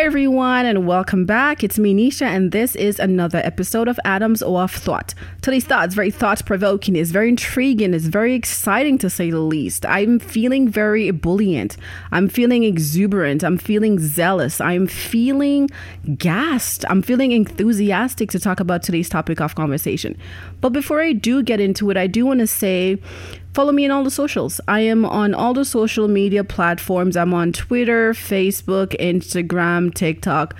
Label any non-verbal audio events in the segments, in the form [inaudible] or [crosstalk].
Hi, everyone, and welcome back. It's me, Nisha, and this is another episode of Atoms of Thought. Today's thought is very thought provoking, it's very intriguing, it's very exciting to say the least. I'm feeling very ebullient, I'm feeling exuberant, I'm feeling zealous, I'm feeling gassed, I'm feeling enthusiastic to talk about today's topic of conversation. But before I do get into it, I do want to say Follow me on all the socials. I am on all the social media platforms. I'm on Twitter, Facebook, Instagram, TikTok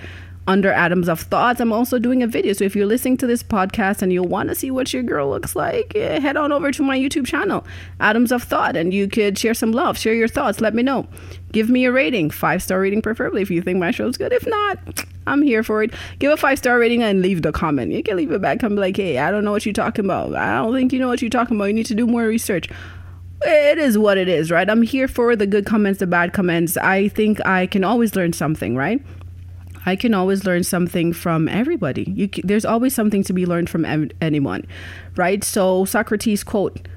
under Atoms of Thoughts. I'm also doing a video. So if you're listening to this podcast and you want to see what your girl looks like, eh, head on over to my YouTube channel, Atoms of Thought, and you could share some love, share your thoughts, let me know. Give me a rating, five star rating preferably if you think my show's good. If not, I'm here for it. Give a five star rating and leave the comment. You can leave it back and be like, hey, I don't know what you're talking about. I don't think you know what you're talking about. You need to do more research it is what it is, right? I'm here for the good comments, the bad comments. I think I can always learn something, right? I can always learn something from everybody. You, there's always something to be learned from anyone, right? So Socrates quote,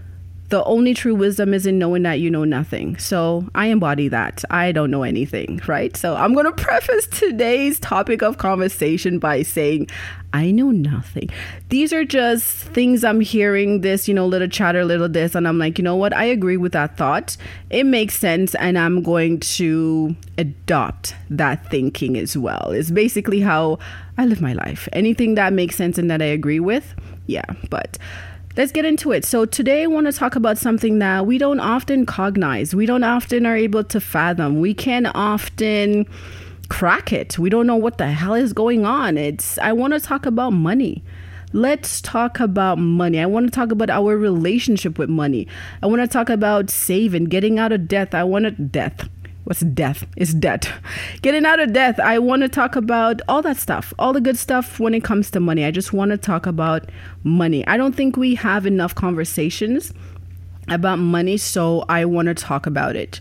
the only true wisdom is in knowing that you know nothing. So I embody that. I don't know anything, right? So I'm going [laughs] to preface today's topic of conversation by saying I know nothing. These are just things I'm hearing this, you know, little chatter, little this. And I'm like, you know what? I agree with that thought. It makes sense. And I'm going to adopt that thinking as well. It's basically how I live my life. Anything that makes sense and that I agree with, yeah. But let's get into it. So today I want to talk about something that we don't often cognize. We don't often are able to fathom. We can often crack it. We don't know what the hell is going on. It's I want to talk about money. Let's talk about money. I want to talk about our relationship with money. I want to talk about saving, getting out of debt. I want to death what's death? Is debt. Getting out of death i want to talk about all that stuff all the good stuff when it comes to money. I just want to talk about money. I don't think we have enough conversations about money so i want to talk about it.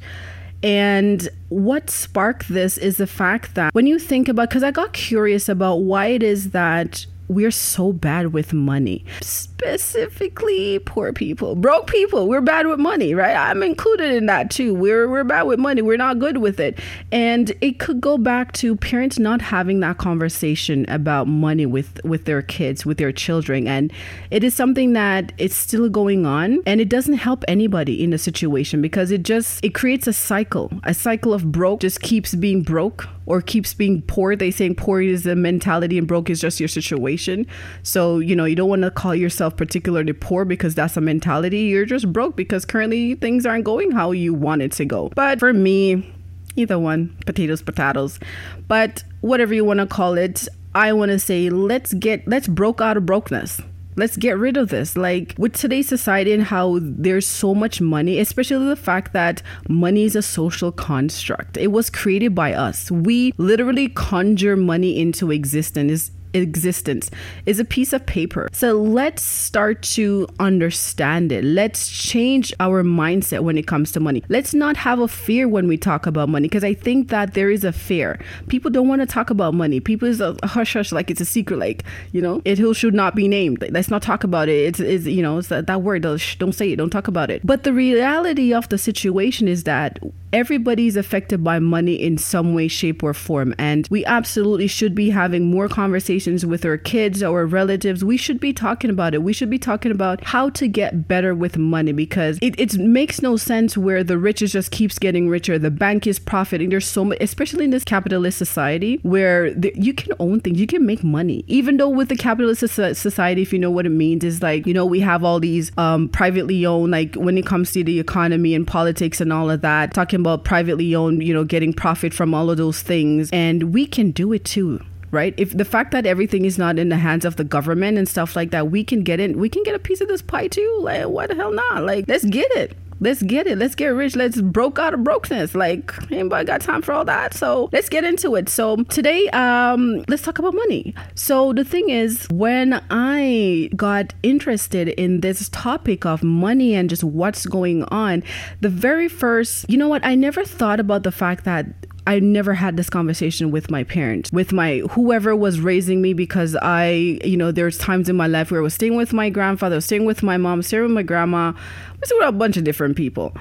And what sparked this is the fact that when you think about because i got curious about why it is that we're so bad with money, specifically poor people, broke people. We're bad with money, right? I'm included in that too. We're we're bad with money. We're not good with it, and it could go back to parents not having that conversation about money with with their kids, with their children, and it is something that it's still going on, and it doesn't help anybody in the situation because it just it creates a cycle, a cycle of broke just keeps being broke or keeps being poor. They saying poor is a mentality and broke is just your situation. So, you know, you don't want to call yourself particularly poor because that's a mentality. You're just broke because currently things aren't going how you want it to go. But for me, either one, potatoes, potatoes. But whatever you want to call it, I want to say let's get let's broke out of brokenness let's get rid of this. Like with today's society and how there's so much money, especially the fact that money is a social construct. It was created by us. We literally conjure money into existence existence is a piece of paper. So let's start to understand it. Let's change our mindset when it comes to money. Let's not have a fear when we talk about money because I think that there is a fear. People don't want to talk about money. People is a hush hush like it's a secret, like you know, it should not be named. Let's not talk about it. It's, it's you know, it's that, that word. Don't say it. Don't talk about it. But the reality of the situation is that everybody's affected by money in some way, shape, or form, and we absolutely should be having more conversations with our kids our relatives, we should be talking about it. We should be talking about how to get better with money because it, it makes no sense where the rich just keeps getting richer. The bank is profiting. There's so much, especially in this capitalist society where the, you can own things, you can make money. Even though with the capitalist society, if you know what it means, is like, you know, we have all these um, privately owned, like when it comes to the economy and politics and all of that, talking about privately owned, you know, getting profit from all of those things. And we can do it too right? If the fact that everything is not in the hands of the government and stuff like that, we can get in, we can get a piece of this pie too. Like, what the hell not? Like, let's get it. Let's get it. Let's get rich. Let's broke out of brokenness. Like anybody got time for all that? So let's get into it. So today, um, let's talk about money. So the thing is, when I got interested in this topic of money and just what's going on, the very first, you know what? I never thought about the fact that I never had this conversation with my parents, with my whoever was raising me, because I, you know, there's times in my life where I was staying with my grandfather, staying with my mom, staying with my grandma, was with a bunch of different people.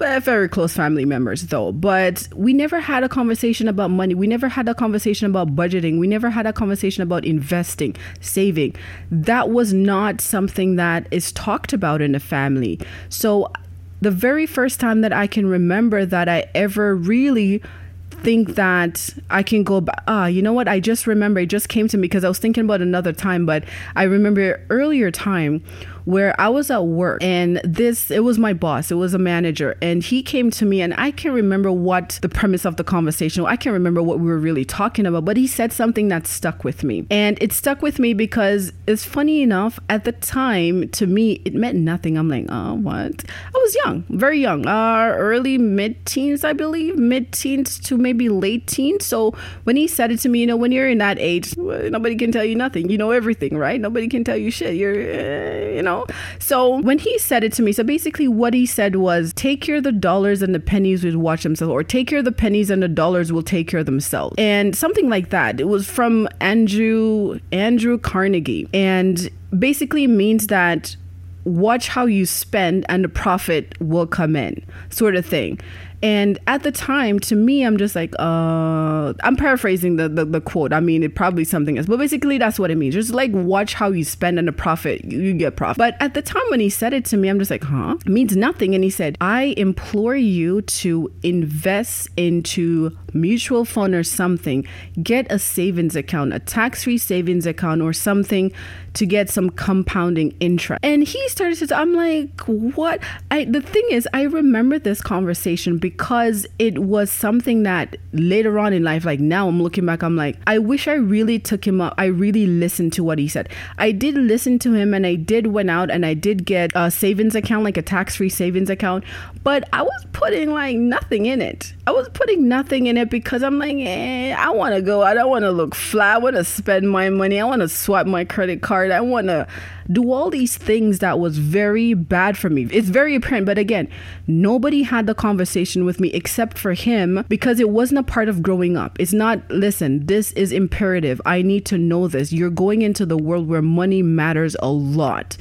but very close family members though. But we never had a conversation about money. We never had a conversation about budgeting. We never had a conversation about investing, saving. That was not something that is talked about in the family. So the very first time that I can remember that I ever really think that I can go back. Ah, you know what? I just remember it just came to me because I was thinking about another time, but I remember earlier time where I was at work and this, it was my boss, it was a manager, and he came to me and I can't remember what the premise of the conversation, I can't remember what we were really talking about, but he said something that stuck with me. And it stuck with me because it's funny enough, at the time, to me, it meant nothing. I'm like, oh, what? I was young, very young, uh, early mid teens, I believe, mid teens to maybe late teens. So when he said it to me, you know, when you're in that age, nobody can tell you nothing. You know everything, right? Nobody can tell you shit. You're, uh, you know, know? So when he said it to me, so basically what he said was take care of the dollars and the pennies will watch themselves, or take care of the pennies and the dollars will take care of themselves. And something like that. It was from Andrew Andrew Carnegie. And basically means that watch how you spend and the profit will come in, sort of thing. And at the time, to me, I'm just like, uh, I'm paraphrasing the, the, the quote. I mean, it probably something else, but basically that's what it means. Just like watch how you spend and the profit, you get profit. But at the time when he said it to me, I'm just like, huh? It means nothing. And he said, I implore you to invest into mutual fund or something. Get a savings account, a tax-free savings account or something to get some compounding interest. And he started to, I'm like, what? I, the thing is, I remember this conversation because it was something that later on in life, like now I'm looking back, I'm like, I wish I really took him up. I really listened to what he said. I did listen to him and I did went out and I did get a savings account, like a tax free savings account, but I was putting like nothing in it. I was putting nothing in it because I'm like, eh, I want to go. I don't want to look flat. I want to spend my money. I want to swipe my credit card. I want to do all these things that was very bad for me. It's very apparent. But again, nobody had the conversation with me except for him because it wasn't a part of growing up. It's not, listen, this is imperative. I need to know this. You're going into the world where money matters a lot.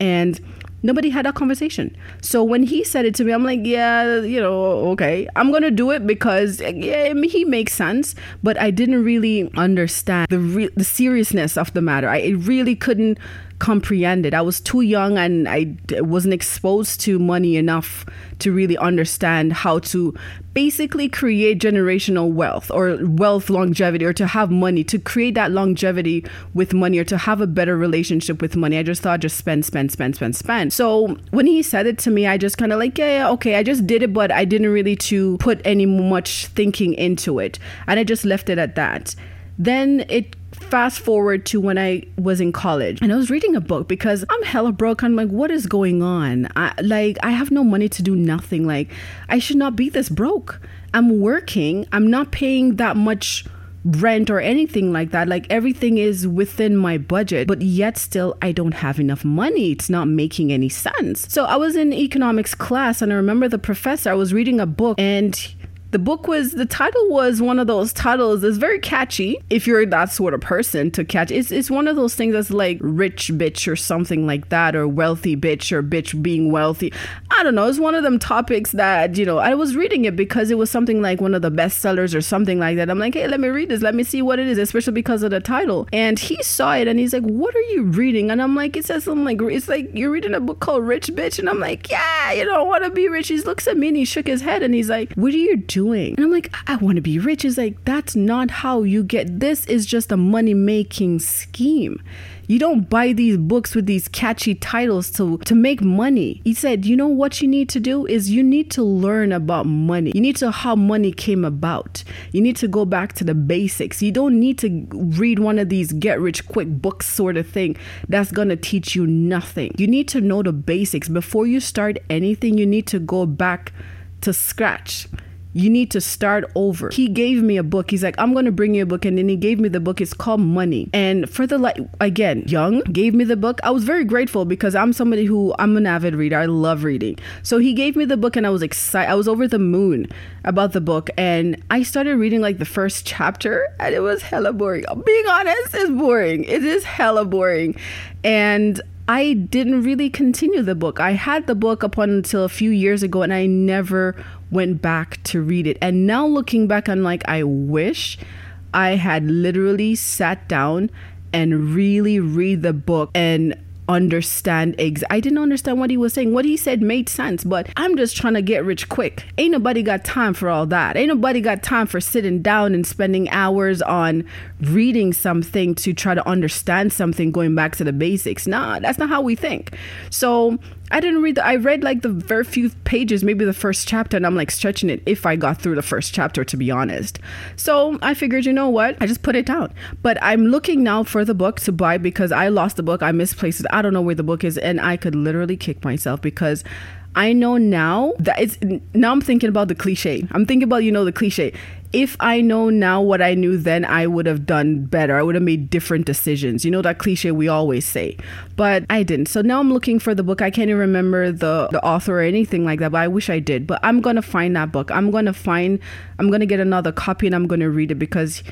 And Nobody had that conversation. So when he said it to me, I'm like, yeah, you know, okay, I'm gonna do it because yeah, he makes sense. But I didn't really understand the re- the seriousness of the matter. I really couldn't comprehend it. I was too young and I wasn't exposed to money enough to really understand how to basically create generational wealth or wealth longevity or to have money, to create that longevity with money or to have a better relationship with money. I just thought just spend, spend, spend, spend, spend. So when he said it to me, I just kind of like, yeah, yeah, okay, I just did it, but I didn't really to put any much thinking into it. And I just left it at that. Then it fast forward to when I was in college and I was reading a book because I'm hella broke. I'm like, what is going on? I, like, I have no money to do nothing. Like, I should not be this broke. I'm working, I'm not paying that much rent or anything like that. Like everything is within my budget, but yet still I don't have enough money. It's not making any sense. So I was in economics class and I remember the professor, I was reading a book and the book was the title was one of those titles that's very catchy if you're that sort of person to catch. It's it's one of those things that's like rich bitch or something like that or wealthy bitch or bitch being wealthy. I don't know. It's one of them topics that, you know, I was reading it because it was something like one of the bestsellers or something like that. I'm like, hey, let me read this. Let me see what it is, especially because of the title. And he saw it and he's like, what are you reading? And I'm like, it says something like, it's like you're reading a book called Rich Bitch. And I'm like, yeah, you don't want to be rich. He looks at me and he shook his head and he's like, what are you doing? Doing? And I'm like, I want to be rich. He's like, that's not how you get this is just a money making scheme. You don't buy these books with these catchy titles to, to make money. He said, you know what you need to do is you need to learn about money. You need to how money came about. You need to go back to the basics. You don't need to read one of these get rich quick books sort of thing that's to teach you nothing. You need to know the basics. Before you start anything, you need to go back to scratch. You need to start over. He gave me a book. He's like, I'm going to bring you a book. And then he gave me the book. It's called Money. And for the, like, again, young, gave me the book. I was very grateful because I'm somebody who, I'm an avid reader. I love reading. So he gave me the book and I was excited. I was over the moon about the book. And I started reading like the first chapter and it was hella boring. Being honest, it's boring. It is hella boring. And I didn't really continue the book. I had the book up until a few years ago and I never went back to read it. And now looking back, I'm like, I wish I had literally sat down and really read the book and understand ex- I didn't understand what he was saying. What he said made sense, but I'm just trying to get rich quick. Ain't nobody got time for all that. Ain't nobody got time for sitting down and spending hours on reading something to try to understand something going back to the basics. Nah, that's not how we think. So I didn't read the, I read like the very few pages, maybe the first chapter, and I'm like stretching it if I got through the first chapter, to be honest. So I figured, you know what? I just put it down. But I'm looking now for the book to buy because I lost the book. I misplaced it. I don't know where the book is. And I could literally kick myself because I know now that it's now I'm thinking about the cliche. I'm thinking about, you know, the cliche. If I know now what I knew then, I would have done better. I would have made different decisions. You know that cliche we always say. But I didn't. So now I'm looking for the book. I can't even remember the, the author or anything like that, but I wish I did. But I'm gonna find that book. I'm gonna find I'm gonna get another copy and I'm gonna read it because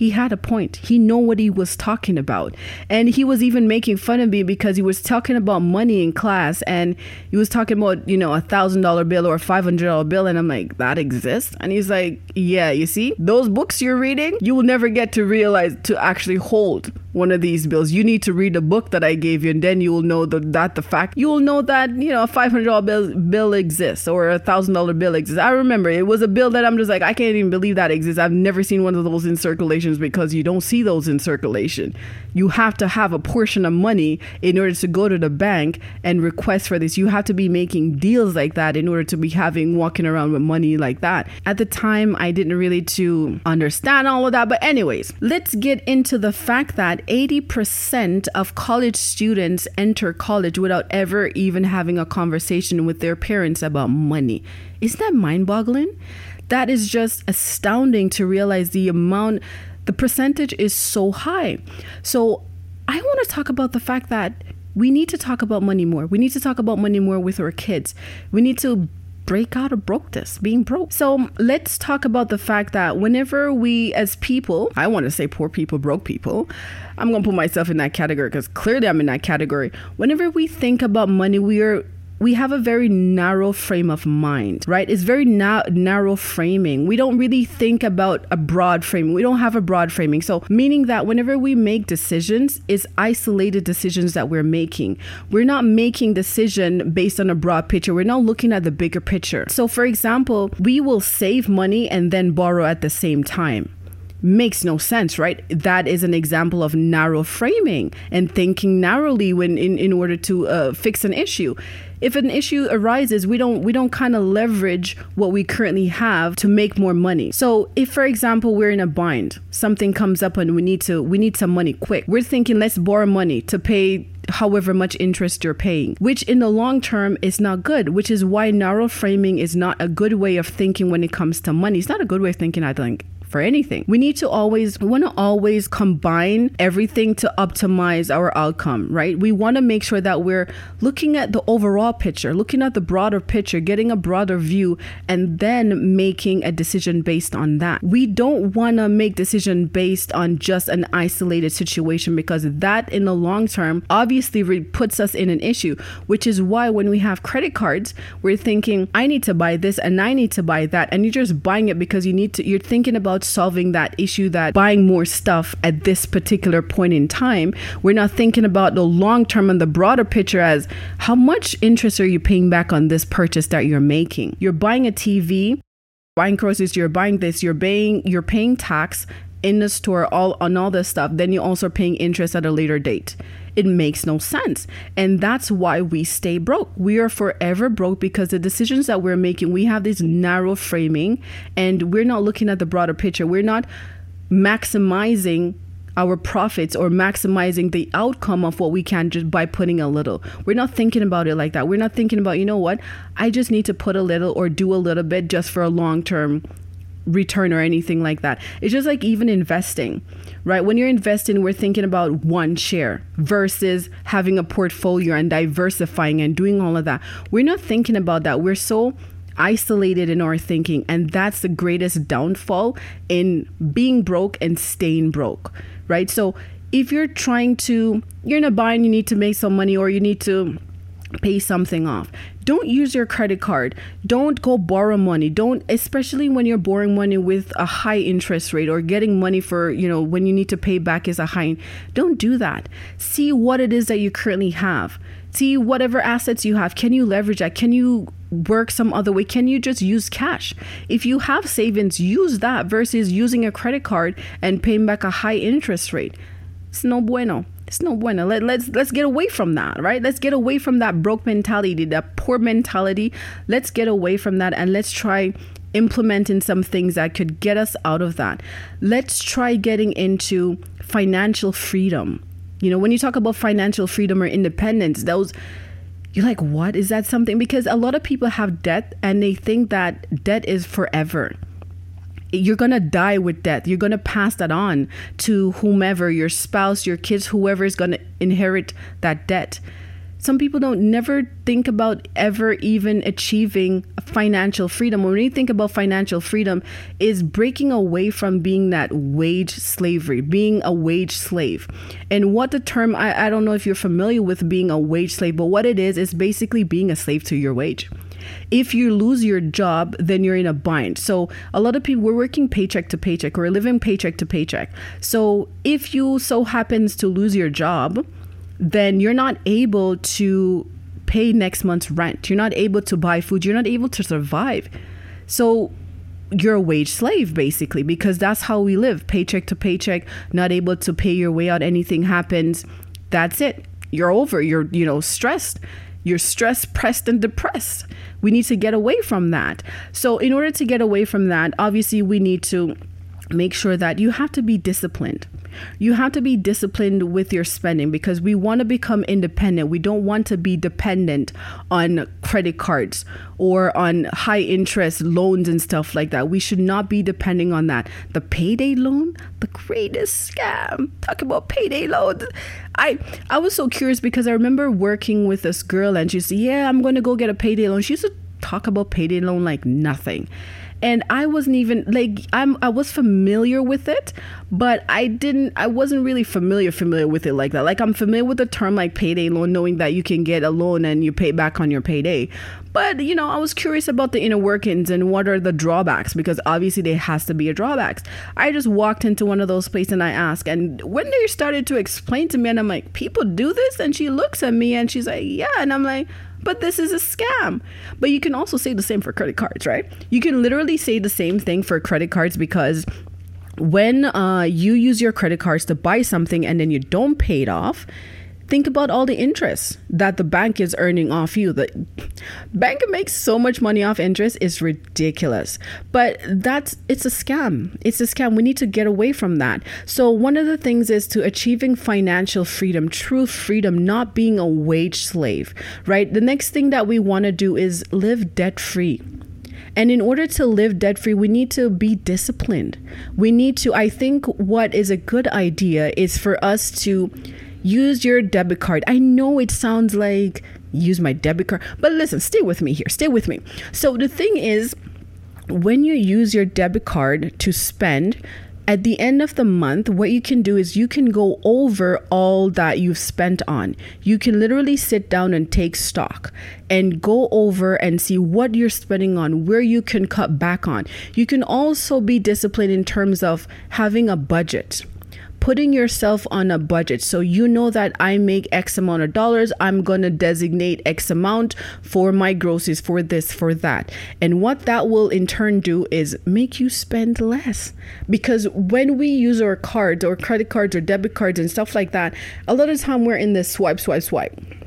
he had a point. He know what he was talking about. And he was even making fun of me because he was talking about money in class and he was talking about, you know, a thousand dollar bill or a five hundred dollar bill. And I'm like, that exists? And he's like, Yeah, you see, those books you're reading, you will never get to realize to actually hold one of these bills. You need to read a book that I gave you, and then you will know that, that the fact you will know that you know a five hundred dollar bill bill exists or a thousand dollar bill exists. I remember it was a bill that I'm just like I can't even believe that exists. I've never seen one of those in circulations because you don't see those in circulation. You have to have a portion of money in order to go to the bank and request for this. You have to be making deals like that in order to be having walking around with money like that. At the time, I didn't really to understand all of that. But anyways, let's get into the fact that 80% of college students enter college without ever even having a conversation with their parents about money. Isn't that mind boggling? That is just astounding to realize the amount, the percentage is so high. So I want to talk about the fact that we need to talk about money more. We need to talk about money more with our kids. We need to break out of brokenness, being broke. So let's talk about the fact that whenever we, as people, I want to say poor people, broke people, I'm going to put myself in that category because clearly I'm in that category. Whenever we think about money, we are we have a very narrow frame of mind, right? It's very na- narrow framing. We don't really think about a broad framing. We don't have a broad framing. So, meaning that whenever we make decisions, it's isolated decisions that we're making. We're not making decision based on a broad picture. We're not looking at the bigger picture. So, for example, we will save money and then borrow at the same time makes no sense, right? That is an example of narrow framing and thinking narrowly when in, in order to uh, fix an issue. If an issue arises, we don't we don't kind of leverage what we currently have to make more money. So if for example we're in a bind, something comes up and we need to we need some money quick. We're thinking let's borrow money to pay however much interest you're paying, which in the long term is not good, which is why narrow framing is not a good way of thinking when it comes to money. It's not a good way of thinking, I think for anything. We need to always, we want to always combine everything to optimize our outcome, right? We want to make sure that we're looking at the overall picture, looking at the broader picture, getting a broader view, and then making a decision based on that. We don't want to make decision based on just an isolated situation because that in the long term obviously puts us in an issue, which is why when we have credit cards, we're thinking, I need to buy this and I need to buy that. And you're just buying it because you need to, you're thinking about about solving that issue that buying more stuff at this particular point in time. We're not thinking about the long term and the broader picture as how much interest are you paying back on this purchase that you're making? You're buying a TV, buying groceries, you're buying this, you're paying you're paying tax in the store all on all this stuff, then you also are paying interest at a later date. It makes no sense. And that's why we stay broke. We are forever broke because the decisions that we're making, we have this narrow framing and we're not looking at the broader picture. We're not maximizing our profits or maximizing the outcome of what we can just by putting a little. We're not thinking about it like that. We're not thinking about, you know what, I just need to put a little or do a little bit just for a long term return or anything like that. It's just like even investing, right? When you're investing, we're thinking about one share versus having a portfolio and diversifying and doing all of that. We're not thinking about that. We're so isolated in our thinking, and that's the greatest downfall in being broke and staying broke, right? So if you're trying to, you're in a bind, you need to make some money or you need to pay something off. Don't use your credit card. Don't go borrow money. Don't, especially when you're borrowing money with a high interest rate or getting money for, you know, when you need to pay back is a high. Don't do that. See what it is that you currently have. See whatever assets you have. Can you leverage that? Can you work some other way? Can you just use cash? If you have savings, use that versus using a credit card and paying back a high interest rate. It's no bueno. It's no bueno. Let, let's let's get away from that, right? Let's get away from that broke mentality, that poor mentality. Let's get away from that and let's try implementing some things that could get us out of that. Let's try getting into financial freedom. You know, when you talk about financial freedom or independence, those you're like, what is that something? Because a lot of people have debt and they think that debt is forever you're going to die with debt. You're going to pass that on to whomever, your spouse, your kids, whoever is going to inherit that debt. Some people don't never think about ever even achieving financial freedom. When you think about financial freedom, is breaking away from being that wage slavery, being a wage slave. And what the term I, I don't know if you're familiar with being a wage slave, but what it is is basically being a slave to your wage. If you lose your job, then you're in a bind. So a lot of people we're working paycheck to paycheck or living paycheck to paycheck. So if you so happens to lose your job, then you're not able to pay next month's rent. You're not able to buy food. You're not able to survive. So you're a wage slave basically because that's how we live paycheck to paycheck not able to pay your way out anything happens that's it you're over you're you know stressed you're stressed, pressed, and depressed. We need to get away from that. So, in order to get away from that, obviously, we need to make sure that you have to be disciplined. You have to be disciplined with your spending because we want to become independent. We don't want to be dependent on credit cards or on high interest loans and stuff like that. We should not be depending on that. The payday loan, the greatest scam. Talk about payday loans. I I was so curious because I remember working with this girl and she said, "Yeah, I'm going to go get a payday loan." She used to talk about payday loan like nothing and I wasn't even like I'm I was familiar with it, but I didn't I wasn't really familiar familiar with it like that. Like I'm familiar with the term like payday loan, knowing that you can get a loan and you pay back on your payday. But you know, I was curious about the inner workings and what are the drawbacks because obviously there has to be a drawbacks. I just walked into one of those places and I asked, and when they started to explain to me, and I'm like, people do this, and she looks at me and she's like, yeah, and I'm like but this is a scam. But you can also say the same for credit cards, right? You can literally say the same thing for credit cards because when uh, you use your credit cards to buy something and then you don't pay it off, think about all the interest that the bank is earning off you. The bank makes so much money off interest it's ridiculous. But that's it's a scam. It's a scam. We need to get away from that. So one of the things is to achieving financial freedom, true freedom, not being a wage slave, right? The next thing that we want to do is live debt free. And in order to live debt free, we need to be disciplined. We need to, I think, what is a good idea is for us to use your debit card. I know it sounds like use my debit card, but listen, stay with me here. Stay with me. So the thing is, when you use your debit card to spend, at the end of the month, what you can do is you can go over all that you've spent on. You can literally sit down and take stock and go over and see what you're spending on, where you can cut back on. You can also be disciplined in terms of having a budget putting yourself on a budget. So you know that I make X amount of dollars, I'm going to designate X amount for my groceries, for this, for that. And what that will in turn do is make you spend less. Because when we use our cards or credit cards or debit cards and stuff like that, a lot of time we're in this swipe, swipe, swipe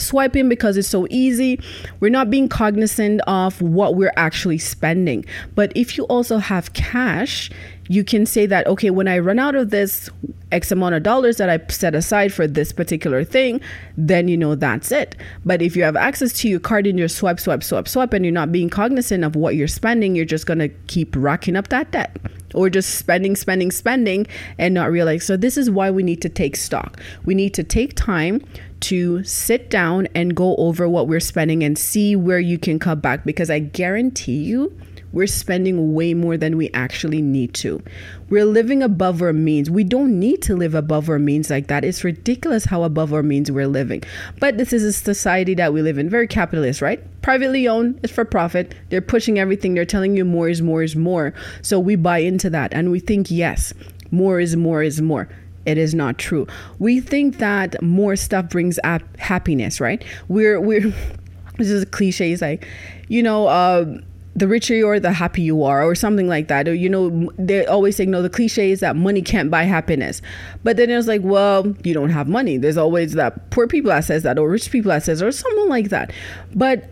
swiping because it's so easy. We're not being cognizant of what we're actually spending. But if you also have cash, you can say that, okay, when I run out of this X amount of dollars that I set aside for this particular thing, then you know that's it. But if you have access to your card and you're swipe, swipe, swipe, swipe, and you're not being cognizant of what you're spending, you're just to keep racking up that debt or just spending, spending, spending and not realize. So, this is why we need to take stock. We need to take time to sit down and go over what we're spending and see where you can cut back because I guarantee you we're spending way more than we actually need to. We're living above our means. We don't need to live above our means like that. It's ridiculous how above our means we're living. But this is a society that we live in, very capitalist, right? Privately owned, it's for profit. They're pushing everything. They're telling you more is more is more. So we buy into that and we think, yes, more is more is more it is not true. We think that more stuff brings up happiness, right? We're we're [laughs] this is a cliche. It's like, you know, uh, the richer you are, the happy you are, or something like that. Or, you know, they always say, no, the cliche is that money can't buy happiness. But then it's like, well, you don't have money. There's always that poor people that says that, or rich people that says, or something like that. But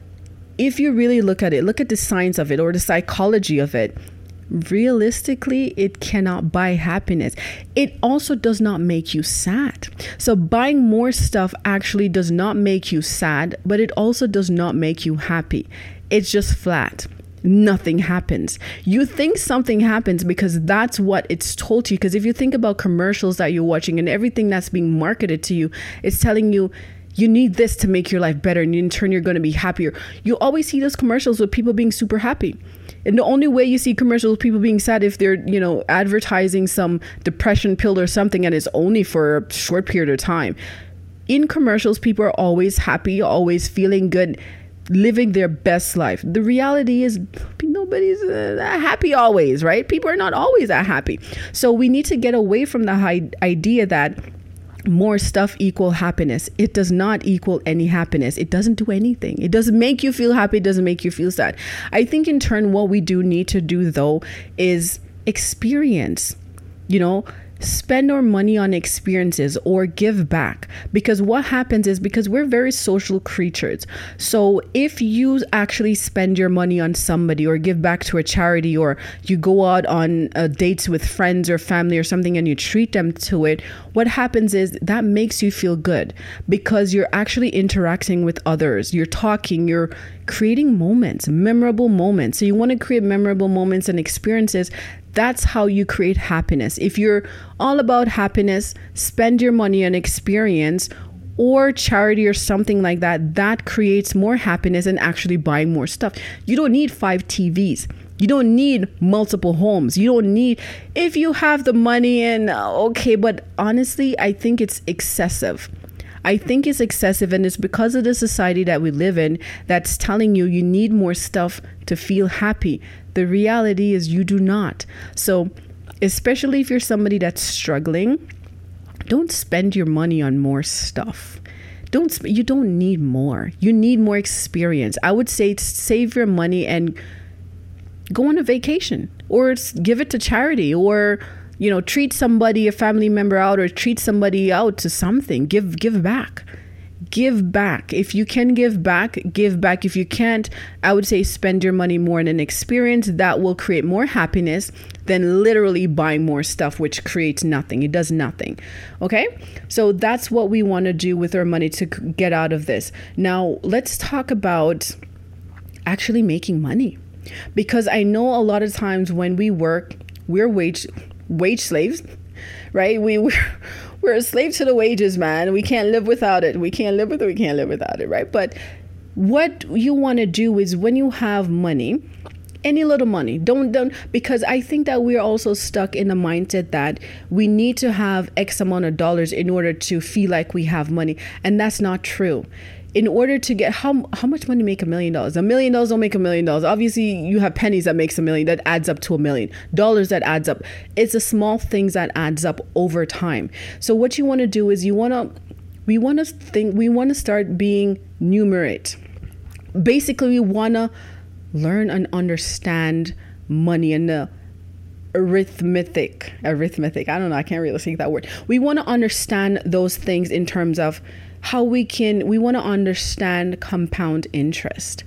if you really look at it, look at the science of it or the psychology of it, realistically, it cannot buy happiness. It also does not make you sad. So, buying more stuff actually does not make you sad, but it also does not make you happy. It's just flat nothing happens. You think something happens because that's what it's told to you. Because if you think about commercials that you're watching and everything that's being marketed to you, it's telling you you need this to make your life better and in turn you're going to be happier. You always see those commercials with people being super happy. And the only way you see commercials with people being sad if they're, you know, advertising some depression pill or something and it's only for a short period of time. In commercials, people are always happy, always feeling good living their best life. The reality is nobody's uh, happy always, right? People are not always that happy. So we need to get away from the idea that more stuff equal happiness. It does not equal any happiness. It doesn't do anything. It doesn't make you feel happy, it doesn't make you feel sad. I think in turn what we do need to do though is experience. You know, spend our money on experiences or give back. Because what happens is because we're very social creatures. So if you actually spend your money on somebody or give back to a charity or you go out on uh, dates with friends or family or something and you treat them to it what happens is that makes you feel good because you're actually interacting with others. You're talking you're creating moments memorable moments. So you want to create memorable moments and experiences that's how you create happiness. If you're all about happiness, spend your money on experience or charity or something like that. That creates more happiness and actually buying more stuff. You don't need five TVs. You don't need multiple homes. You don't need, if you have the money and uh, okay, but honestly, I think it's excessive. I think it's excessive, and it's because of the society that we live in that's telling you you need more stuff to feel happy. The reality is you do not. So, especially if you're somebody that's struggling, don't spend your money on more stuff. Don't you don't need more. You need more experience. I would say save your money and go on a vacation or give it to charity or you know treat somebody a family member out or treat somebody out to something give give back give back. If you can give back, give back. If you can't, I would say spend your money more in an experience that will create more happiness than literally buying more stuff, which creates nothing. It does nothing. Okay? So that's what we want to do with our money to get out of this. Now, let's talk about actually making money. Because I know a lot of times when we work, we're wage wage slaves, right? We [laughs] we're, we're a slave to the wages, man. We can't live without it. We can't live with it. We can't live without it, right? But what you want to do is when you have money, any little money don't don't because i think that we're also stuck in the mindset that we need to have x amount of dollars in order to feel like we have money and that's not true in order to get how how much money make a million dollars? A million dollars don't make a million dollars. Obviously, you have pennies that makes a million that adds up to a million dollars that adds up. It's the small things that adds up over time. So what you want to do is you want to we want to think we want to start being numerate. Basically, we want to learn and understand money and the arithmetic arithmetic i don't know i can't really think that word we want to understand those things in terms of how we can we want to understand compound interest.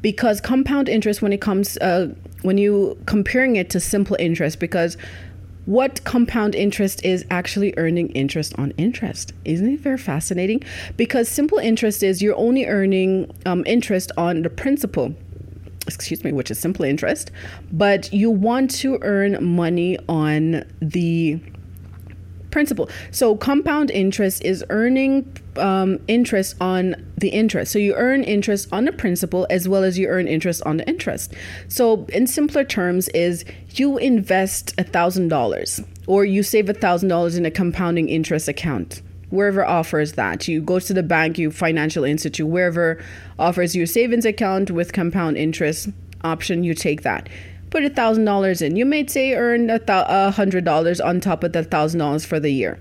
Because compound interest when it comes uh, when you comparing it to simple interest because what compound interest is actually earning interest on interest. Isn't it very fascinating? Because simple interest is you're only earning um, interest on the principal excuse me which is simple interest but you want to earn money on the principal. So compound interest is earning um, interest on the interest. So you earn interest on the principal as well as you earn interest on the interest. So in simpler terms, is you invest a thousand dollars or you save a thousand dollars in a compounding interest account. Wherever offers that, you go to the bank, you financial institute, wherever offers you savings account with compound interest option, you take that put a thousand dollars in. You may say earn a hundred dollars on top of the thousand dollars for the year.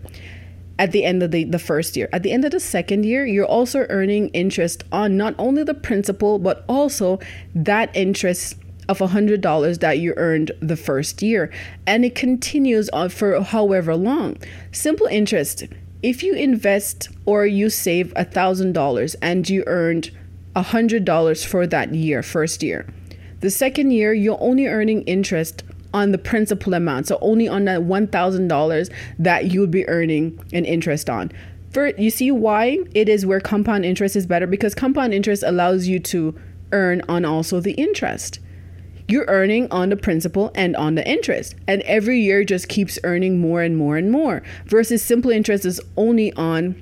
At the end of the, the first year. At the end of the second year, you're also earning interest on not only the principal, but also that interest of a hundred dollars that you earned the first year. And it continues on for however long. Simple interest. If you invest or you save a thousand dollars and you earned a hundred dollars for that year, first year the second year, you're only earning interest on the principal amount, so only on that $1,000 that you would be earning an interest on. For you see why it is where compound interest is better because compound interest allows you to earn on also the interest. You're earning on the principal and on the interest, and every year just keeps earning more and more and more. Versus simple interest is only on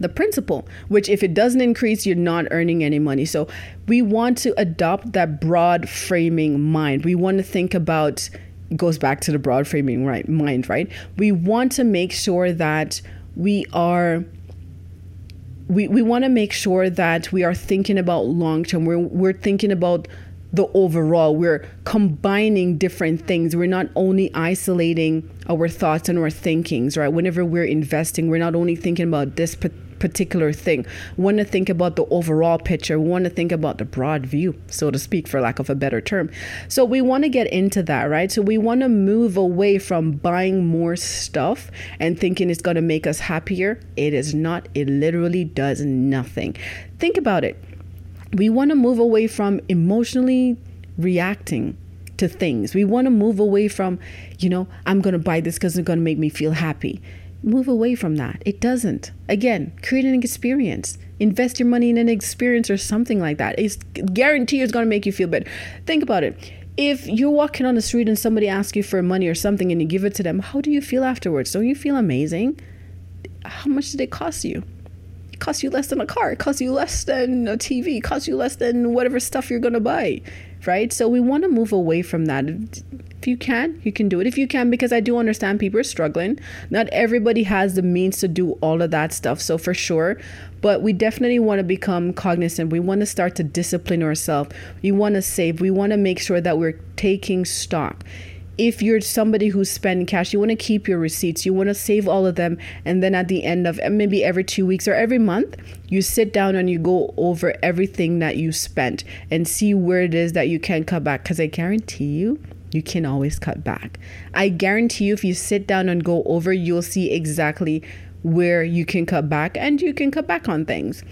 the principal, which if it doesn't increase, you're not earning any money. So we want to adopt that broad framing mind. We want to think about goes back to the broad framing right mind, right? We want to make sure that we are we, we want to make sure that we are thinking about long term. We're we're thinking about the overall. We're combining different things. We're not only isolating our thoughts and our thinkings, right? Whenever we're investing, we're not only thinking about this particular thing. We want to think about the overall picture. We want to think about the broad view, so to speak, for lack of a better term. So we want to get into that, right? So we want to move away from buying more stuff and thinking it's going to make us happier. It is not. It literally does nothing. Think about it. We want to move away from emotionally reacting to things. We want to move away from, you know, I'm going to buy this because it's going to make me feel happy move away from that. It doesn't. Again, create an experience. Invest your money in an experience or something like that. It's guarantee it's going to make you feel better. Think about it. If you're walking on the street and somebody asks you for money or something and you give it to them, how do you feel afterwards? Don't you feel amazing? How much did it cost you? It costs you less than a car. It costs you less than a TV. It costs you less than whatever stuff you're going to buy right? So we want to move away from that. If you can, you can do it. If you can, because I do understand people are struggling. Not everybody has the means to do all of that stuff. So for sure, but we definitely want to become cognizant. We want to start to discipline ourselves. We want to save. We want to make sure that we're taking stock if you're somebody who's spending cash, you want to keep your receipts. You want to save all of them. And then at the end of maybe every two weeks or every month, you sit down and you go over everything that you spent and see where it is that you can cut back. Because I guarantee you, you can always cut back. I guarantee you, if you sit down and go over, you'll see exactly where you can cut back and you can cut back on things.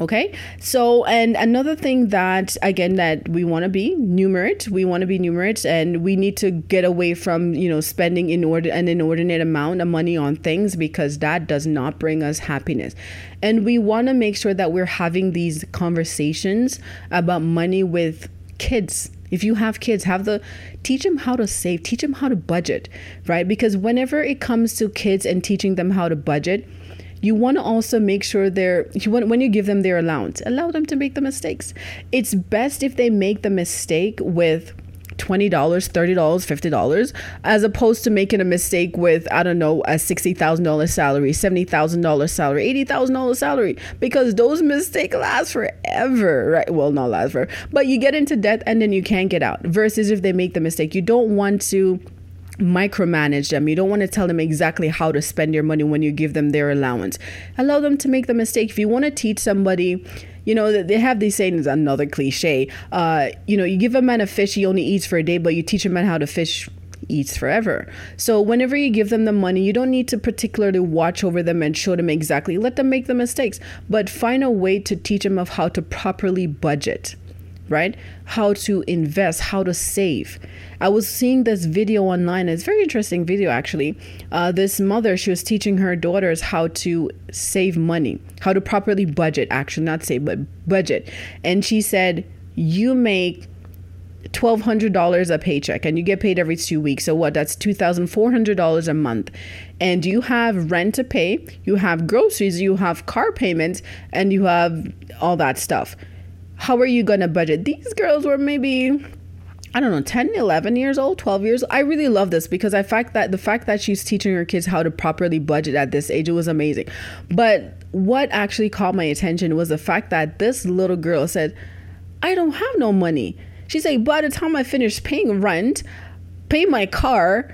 Okay. So, and another thing that, again, that we want to be numerate, we want to be numerate and we need to get away from, you know, spending in order an inordinate amount of money on things because that does not bring us happiness. And we want to make sure that we're having these conversations about money with kids if you have kids have the teach them how to save teach them how to budget right because whenever it comes to kids and teaching them how to budget you want to also make sure they're you want when you give them their allowance allow them to make the mistakes. It's best if they make the mistake with $20 $30 $50 as opposed to making a mistake with i don't know a $60000 salary $70000 salary $80000 salary because those mistakes last forever right? Well not last forever but you get into debt and then you can't get out versus if they make the mistake. You don't want to micromanage them. You don't want to tell them exactly how to spend your money when you give them their allowance. Allow them to make the mistake. If you want to teach somebody, you know, they have these sayings, another cliche. Uh, you know, you give a man a fish, he only eats for a day, but you teach a man how to fish eats forever. So whenever you give them the money, you don't need to particularly watch over them and show them exactly. Let them make the mistakes, but find a way to teach them of how to properly budget right? How to invest, how to save. I was seeing this video online. It's very interesting video, actually. Uh, this mother, she was teaching her daughters how to save money, how to properly budget, actually, not save, but budget. And she said, You make $1,200 a paycheck and you get paid every two weeks. So, what? That's $2,400 a month. And you have rent to pay, you have groceries, you have car payments, and you have all that stuff. How are you going to budget? These girls were maybe I don't know, 10, 11 years old, 12 years. I really love this because I fact that the fact that she's teaching her kids how to properly budget at this age, it was amazing. But what actually caught my attention was the fact that this little girl said, I don't have no money. She said, by the time I finish paying rent, pay my car,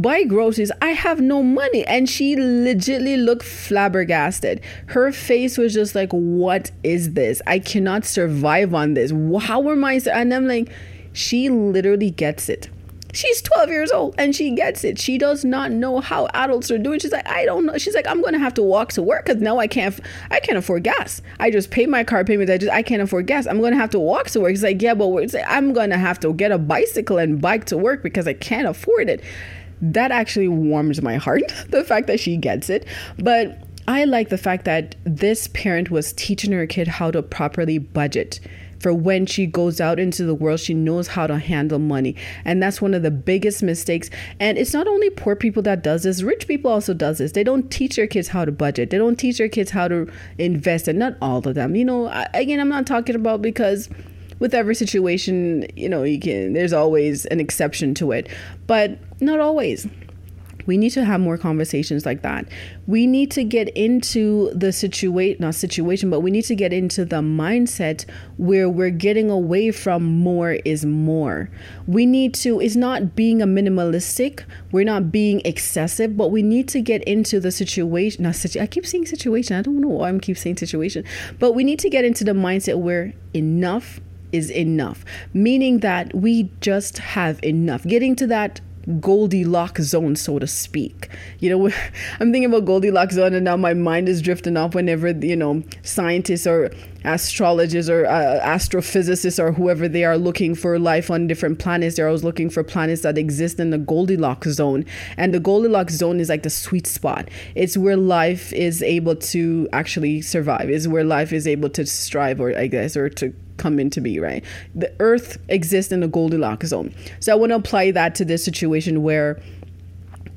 buy groceries, I have no money. And she legitly looked flabbergasted. Her face was just like, What is this? I cannot survive on this. How am I? And I'm like, She literally gets it. She's 12 years old and she gets it. She does not know how adults are doing. She's like, I don't know. She's like, I'm gonna have to walk to work because now I can't. I can't afford gas. I just pay my car payment. I just I can't afford gas. I'm gonna have to walk to work. He's like, yeah, but I'm gonna have to get a bicycle and bike to work because I can't afford it. That actually warms my heart. [laughs] The fact that she gets it, but I like the fact that this parent was teaching her kid how to properly budget for when she goes out into the world, she knows how to handle money. And that's one of the biggest mistakes. And it's not only poor people that does this, rich people also does this. They don't teach their kids how to budget. They don't teach their kids how to invest and not all of them. You know, again, I'm not talking about because with every situation, you know, you can there's always an exception to it. But not always. We need to have more conversations like that. We need to get into the situation, not situation, but we need to get into the mindset where we're getting away from more is more. We need to, it's not being a minimalistic, we're not being excessive, but we need to get into the situation. Not situ- I keep saying situation. I don't know why I'm keep saying situation, but we need to get into the mindset where enough is enough, meaning that we just have enough. Getting to that Goldilocks zone, so to speak. You know, [laughs] I'm thinking about Goldilocks zone, and now my mind is drifting off whenever you know scientists or astrologists or uh, astrophysicists or whoever they are looking for life on different planets. They're always looking for planets that exist in the Goldilocks zone, and the Goldilocks zone is like the sweet spot. It's where life is able to actually survive. Is where life is able to strive, or I guess, or to come into be, right? The earth exists in the Goldilocks zone. So I want to apply that to this situation where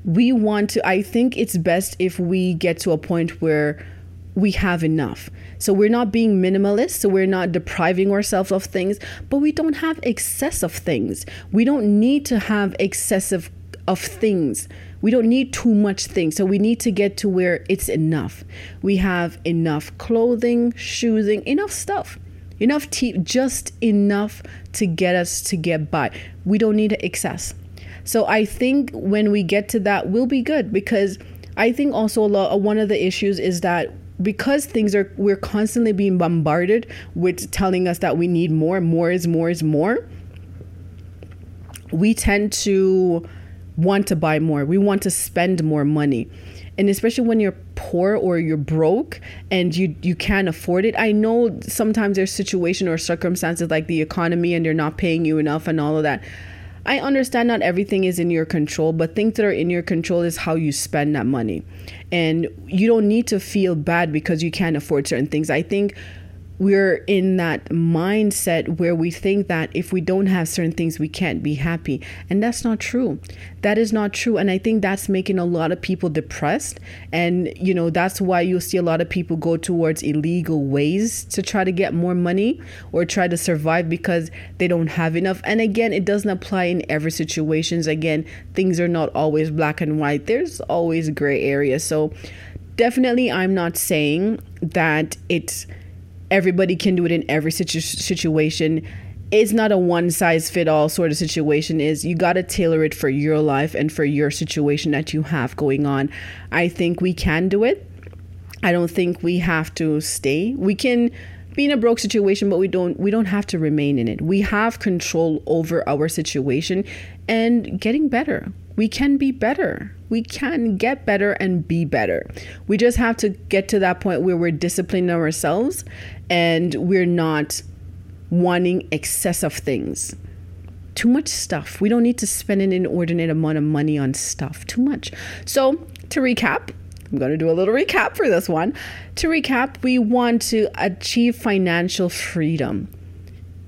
we want to, I think it's best if we get to a point where we have enough. So we're not being minimalist, so we're not depriving ourselves of things, but we don't have excess of things. We don't need to have excessive of things. We don't need too much things. So we need to get to where it's enough. We have enough clothing, shoesing, enough stuff enough tea, just enough to get us to get by. We don't need excess. So I think when we get to that, we'll be good because I think also a lot one of the issues is that because things are we're constantly being bombarded with telling us that we need more, more is more is more. We tend to want to buy more. We want to spend more money and especially when you're poor or you're broke and you you can't afford it i know sometimes there's situation or circumstances like the economy and they're not paying you enough and all of that i understand not everything is in your control but things that are in your control is how you spend that money. And you don't need to feel bad because you can't afford certain things. I think we're in that mindset where we think that if we don't have certain things, we can't be happy. And that's not true. That is not true. And I think that's making a lot of people depressed. And, you know, that's why you'll see a lot of people go towards illegal ways to try to get more money or try to survive because they don't have enough. And again, it doesn't apply in every situations. Again, things are not always black and white. There's always gray areas. So definitely I'm not saying that it's everybody can do it in every situ- situation. It's not a one size fit all sort of situation is. You got to tailor it for your life and for your situation that you have going on. I think we can do it. I don't think we have to stay. We can be in a broke situation but we don't we don't have to remain in it. We have control over our situation and getting better. We can be better. We can get better and be better. We just have to get to that point where we're disciplining ourselves and we're not wanting excessive things. Too much stuff. We don't need to spend an inordinate amount of money on stuff. Too much. So, to recap, I'm going to do a little recap for this one. To recap, we want to achieve financial freedom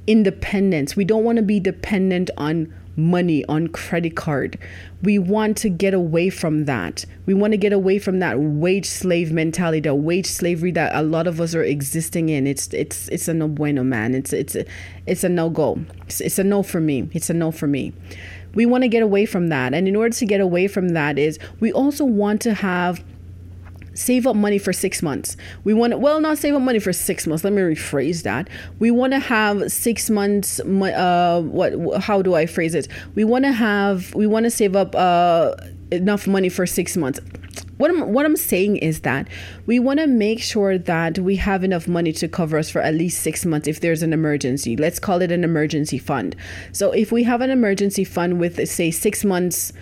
independence. We don't want to be dependent on money on credit card. We want to get away from that. We want to get away from that wage slave mentality, that wage slavery that a lot of us are existing in. It's it's it's a no bueno, man. It's it's a, it's a no go. It's, it's a no for me. It's a no for me. We want to get away from that. And in order to get away from that is we also want to have save up money for six months. We want to, well, not save up money for six months. Let me rephrase that. We want to have six months. Uh, what? How do I phrase it? We want to have. We want to save up uh, enough money for six months. What I'm what I'm saying is that we want to make sure that we have enough money to cover us for at least six months if there's an emergency. Let's call it an emergency fund. So if we have an emergency fund with say six months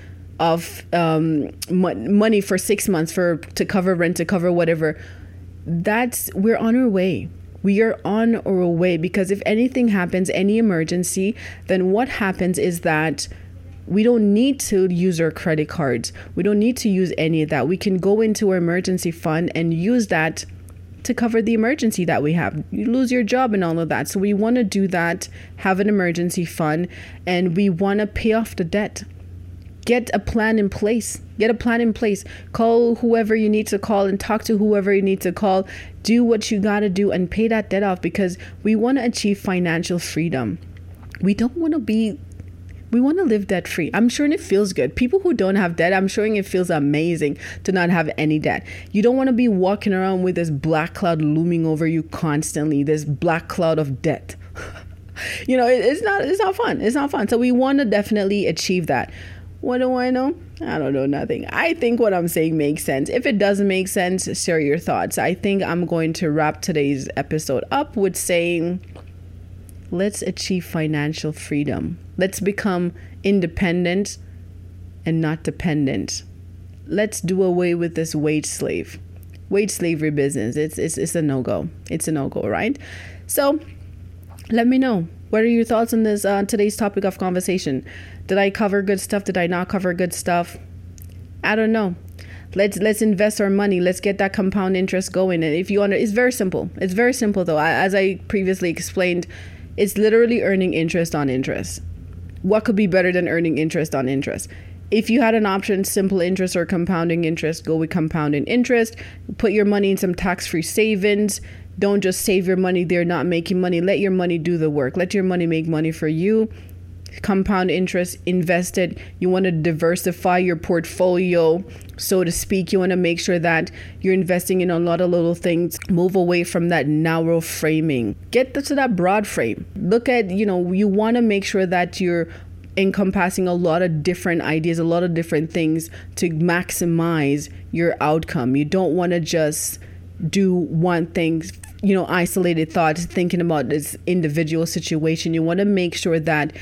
of um, money for six months for to cover rent to cover whatever. That's we're on our way. We are on our way because if anything happens any emergency then what happens is that we don't need to use our credit cards. We don't need to use any of that. We can go into our emergency fund and use that to cover the emergency that we have. You lose your job and all of that. So we want to do that, have an emergency fund, and we want to pay off the debt get a plan in place. Get a plan in place. Call whoever you need to call and talk to whoever you need to call. Do what you got to do and pay that debt off because we want to achieve financial freedom. We don't want to be we want to live debt free. I'm sure it feels good. People who don't have debt, I'm sure it feels amazing to not have any debt. You don't want to be walking around with this black cloud looming over you constantly, this black cloud of debt. [laughs] you know, it, it's not it's not fun. It's not fun. So we want to definitely achieve that. What do I know? I don't know nothing. I think what I'm saying makes sense. If it doesn't make sense, share your thoughts. I think I'm going to wrap today's episode up with saying let's achieve financial freedom. Let's become independent and not dependent. Let's do away with this wage slave. Wage slavery business. It's it's it's a no-go. It's a no-go, right? So, let me know. What are your thoughts on this uh, today's topic of conversation? Did I cover good stuff? Did I not cover good stuff? I don't know. Let's let's invest our money. Let's get that compound interest going. And if you want, it's very simple. It's very simple though. As I previously explained, it's literally earning interest on interest. What could be better than earning interest on interest? If you had an option, simple interest or compounding interest, go with compounding interest. Put your money in some tax-free savings. Don't just save your money they're not making money. Let your money do the work. Let your money make money for you compound interest invested. You want to diversify your portfolio, so to speak. You want to make sure that you're investing in a lot of little things. Move away from that narrow framing. Get to that broad frame. Look at, you know, you want to make sure that you're encompassing a lot of different ideas, a lot of different things to maximize your outcome. You don't want to just do one thing you know isolated thoughts thinking about this individual situation you want to make sure that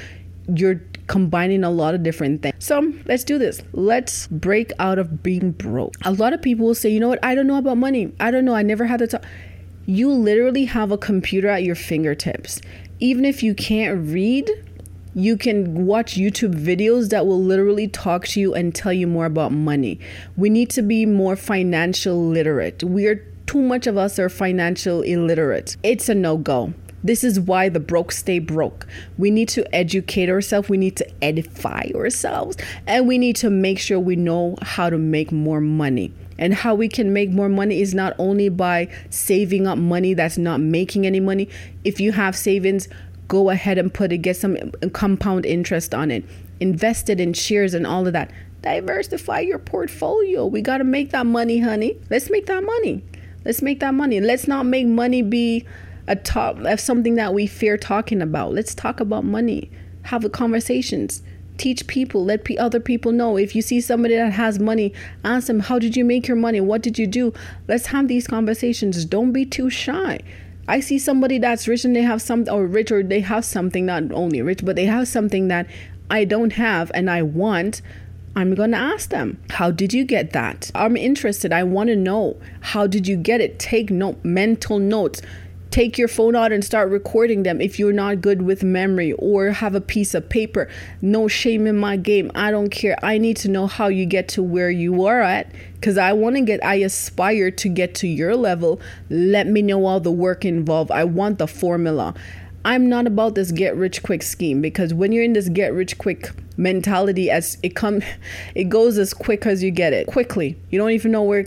you're combining a lot of different things. So let's do this. Let's break out of being broke. A lot of people will say, you know what? I don't know about money. I don't know. I never had to talk. You literally have a computer at your fingertips. Even if you can't read, you can watch YouTube videos that will literally talk to you and tell you more about money. We need to be more financial literate. We are too much of us are financial illiterate. It's a no go. This is why the broke stay broke. We need to educate ourselves, we need to edify ourselves, and we need to make sure we know how to make more money. And how we can make more money is not only by saving up money that's not making any money. If you have savings, go ahead and put it, get some compound interest on it. Invest it in shares and all of that. Diversify your portfolio. We got to make that money, honey. Let's make that money. Let's make that money. Let's not make money be a top of something that we fear talking about. Let's talk about money. Have conversations. Teach people. Let p- other people know. If you see somebody that has money, ask them, "How did you make your money? What did you do?" Let's have these conversations. Don't be too shy. I see somebody that's rich and they have some or rich or they have something not only rich, but they have something that I don't have and I want. I'm going to ask them, How did you get that? I'm interested. I want to know. How did you get it? Take note, mental notes take your phone out and start recording them if you're not good with memory or have a piece of paper. No shame in my game. I don't care. I need to know how you get to where you are at because I want to get, I aspire to get to your level. Let me know all the work involved. I want the formula. I'm not about this get rich quick scheme because when you're in this get rich quick mentality as it come it goes as quick as you get it quickly. You don't even know where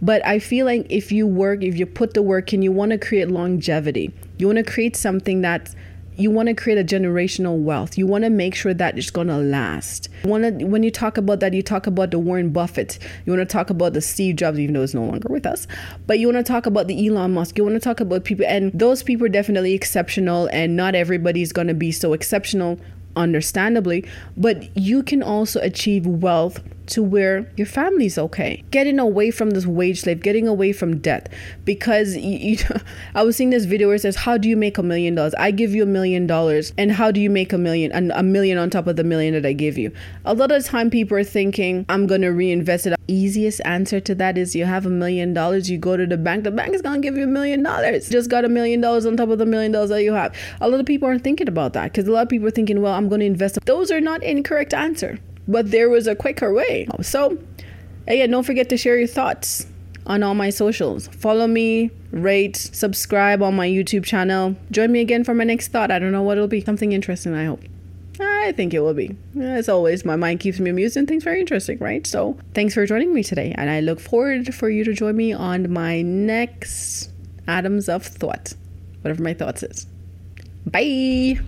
but i feel like if you work if you put the work in you want to create longevity. You want to create something that you want to create a generational wealth. You want to make sure that it's going to last. Want to, when you talk about that, you talk about the Warren Buffett. You want to talk about the Steve Jobs, even though it's no longer with us. But you want to talk about the Elon Musk. You want to talk about people, and those people are definitely exceptional. And not everybody's going to be so exceptional understandably, but you can also achieve wealth to where your family's okay. Getting away from this wage slave, getting away from debt. Because [laughs] you, you, I was seeing this video where it says, How do you make a million dollars? I give you a million dollars, and how do you make a million? And a million on top of the million that I give you. A lot of time, people are thinking, I'm going to reinvest it. Easiest answer to that is you have a million dollars, you go to the bank, the bank is going to give you a million dollars. Just got a million dollars on top of the million dollars that you have. A lot of people aren't thinking about that because a lot of people are thinking, Well, I'm going to invest. Those are not incorrect answer but there was a quicker way. So, again, don't forget to share your thoughts on all my socials. Follow me, rate, subscribe on my YouTube channel. Join me again for my next thought. I don't know what it'll be. Something interesting, I hope. I think it will be. As always, my mind keeps me amused and things very interesting, right? So, thanks for joining me today, and I look forward for you to join me on my next Atoms of Thought, whatever my thoughts is. Bye.